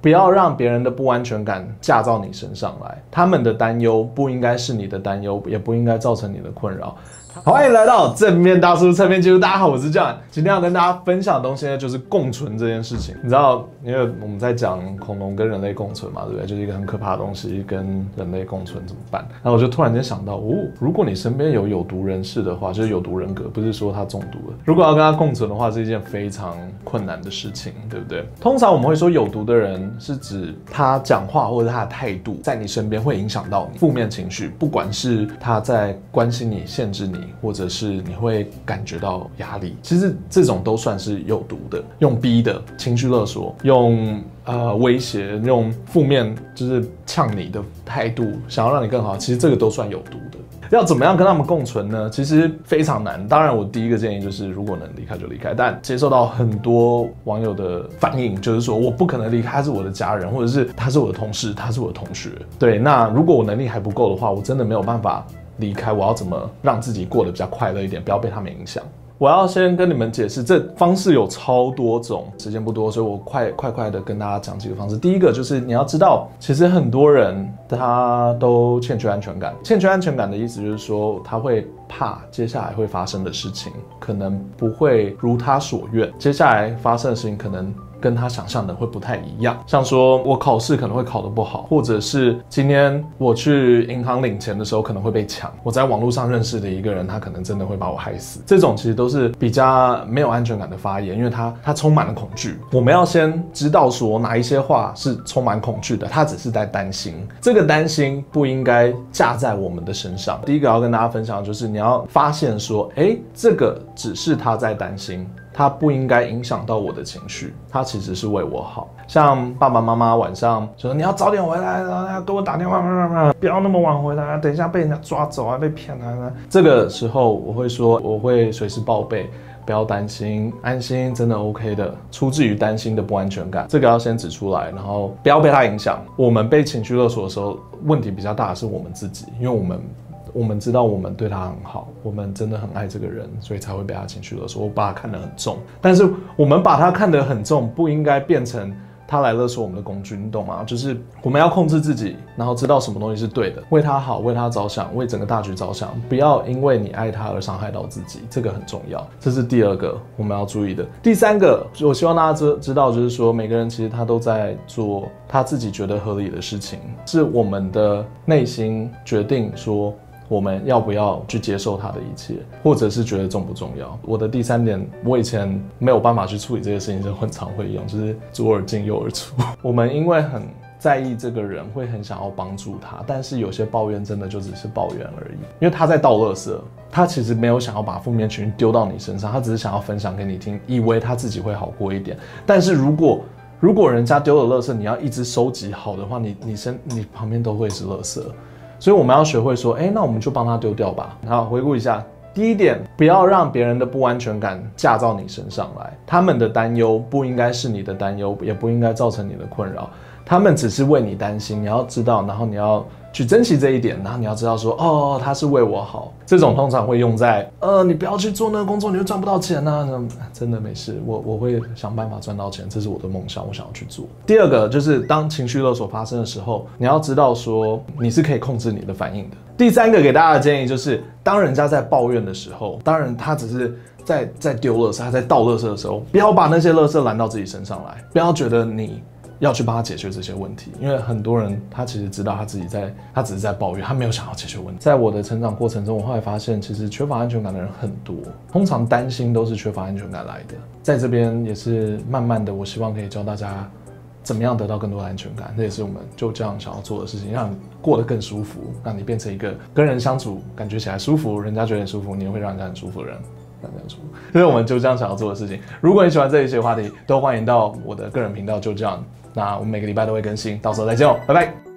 不要让别人的不安全感嫁到你身上来，他们的担忧不应该是你的担忧，也不应该造成你的困扰。欢迎来到正面大叔侧面记录，大家好，我是 John，今天要跟大家分享的东西呢，就是共存这件事情。你知道，因为我们在讲恐龙跟人类共存嘛，对不对？就是一个很可怕的东西，跟人类共存怎么办？然后我就突然间想到，哦，如果你身边有有毒人士的话，就是有毒人格，不是说他中毒了。如果要跟他共存的话，是一件非常困难的事情，对不对？通常我们会说有毒的人是指他讲话或者他的态度在你身边会影响到你负面情绪，不管是他在关心你、限制你。或者是你会感觉到压力，其实这种都算是有毒的，用逼的情绪勒索，用呃威胁，用负面就是呛你的态度，想要让你更好，其实这个都算有毒的。要怎么样跟他们共存呢？其实非常难。当然，我第一个建议就是，如果能离开就离开。但接受到很多网友的反应，就是说我不可能离开，他是我的家人，或者是他是我的同事，他是我的同学。对，那如果我能力还不够的话，我真的没有办法。离开，我要怎么让自己过得比较快乐一点，不要被他们影响？我要先跟你们解释，这方式有超多种，时间不多，所以我快快快的跟大家讲几个方式。第一个就是你要知道，其实很多人他都欠缺安全感。欠缺安全感的意思就是说，他会怕接下来会发生的事情可能不会如他所愿，接下来发生的事情可能。跟他想象的会不太一样，像说我考试可能会考得不好，或者是今天我去银行领钱的时候可能会被抢，我在网络上认识的一个人，他可能真的会把我害死。这种其实都是比较没有安全感的发言，因为他他充满了恐惧。我们要先知道说哪一些话是充满恐惧的，他只是在担心，这个担心不应该架在我们的身上。第一个要跟大家分享的就是你要发现说，哎，这个只是他在担心。他不应该影响到我的情绪，他其实是为我好。像爸爸妈妈晚上说，你要早点回来，然后要给我打电话，不要那么晚回来，等一下被人家抓走啊，被骗啊。这个时候我会说，我会随时报备，不要担心，安心真的 OK 的。出自于担心的不安全感，这个要先指出来，然后不要被他影响。我们被情绪勒索的时候，问题比较大的是我们自己，因为我们。我们知道我们对他很好，我们真的很爱这个人，所以才会被他情绪勒索。我把他看得很重，但是我们把他看得很重，不应该变成他来勒索我们的工具，你懂吗？就是我们要控制自己，然后知道什么东西是对的，为他好，为他着想，为整个大局着想，不要因为你爱他而伤害到自己，这个很重要。这是第二个我们要注意的。第三个，我希望大家知知道，就是说每个人其实他都在做他自己觉得合理的事情，是我们的内心决定说。我们要不要去接受他的一切，或者是觉得重不重要？我的第三点，我以前没有办法去处理这些事情，就很常会用，就是左耳进右耳出。我们因为很在意这个人，会很想要帮助他，但是有些抱怨真的就只是抱怨而已，因为他在倒垃圾，他其实没有想要把负面情绪丢到你身上，他只是想要分享给你听，以为他自己会好过一点。但是如果如果人家丢了垃圾，你要一直收集好的话，你你身你旁边都会是垃圾。所以我们要学会说，哎，那我们就帮他丢掉吧。好，回顾一下，第一点，不要让别人的不安全感嫁到你身上来，他们的担忧不应该是你的担忧，也不应该造成你的困扰。他们只是为你担心，你要知道，然后你要去珍惜这一点，然后你要知道说，哦，他是为我好。这种通常会用在，呃，你不要去做那个工作，你就赚不到钱呐、啊。真的没事，我我会想办法赚到钱，这是我的梦想，我想要去做。第二个就是，当情绪勒索发生的时候，你要知道说，你是可以控制你的反应的。第三个给大家的建议就是，当人家在抱怨的时候，当然他只是在在丢垃圾，他在倒垃圾的时候，不要把那些垃圾拦到自己身上来，不要觉得你。要去帮他解决这些问题，因为很多人他其实知道他自己在，他只是在抱怨，他没有想要解决问题。在我的成长过程中，我后来发现，其实缺乏安全感的人很多，通常担心都是缺乏安全感来的。在这边也是慢慢的，我希望可以教大家怎么样得到更多的安全感，这也是我们就这样想要做的事情，让你过得更舒服，让你变成一个跟人相处感觉起来舒服，人家觉得舒服，你也会让人家很舒服的人。这样舒服，所以我们就这样想要做的事情。如果你喜欢这一些话题，都欢迎到我的个人频道就这样。那我们每个礼拜都会更新，到时候再见哦，拜拜。